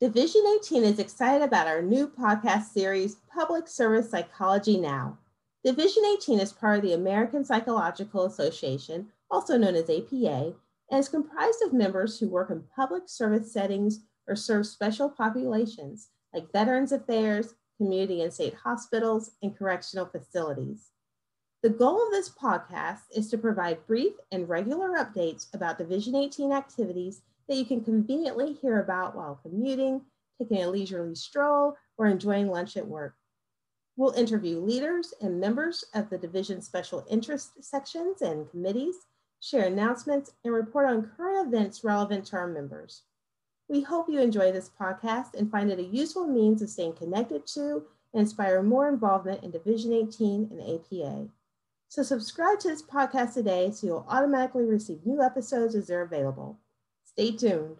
Division 18 is excited about our new podcast series, Public Service Psychology Now. Division 18 is part of the American Psychological Association, also known as APA, and is comprised of members who work in public service settings or serve special populations like Veterans Affairs, community and state hospitals, and correctional facilities. The goal of this podcast is to provide brief and regular updates about Division 18 activities that you can conveniently hear about while commuting, taking a leisurely stroll, or enjoying lunch at work. We'll interview leaders and members of the division special interest sections and committees, share announcements, and report on current events relevant to our members. We hope you enjoy this podcast and find it a useful means of staying connected to and inspire more involvement in Division 18 and APA. So subscribe to this podcast today so you'll automatically receive new episodes as they're available. Stay tuned.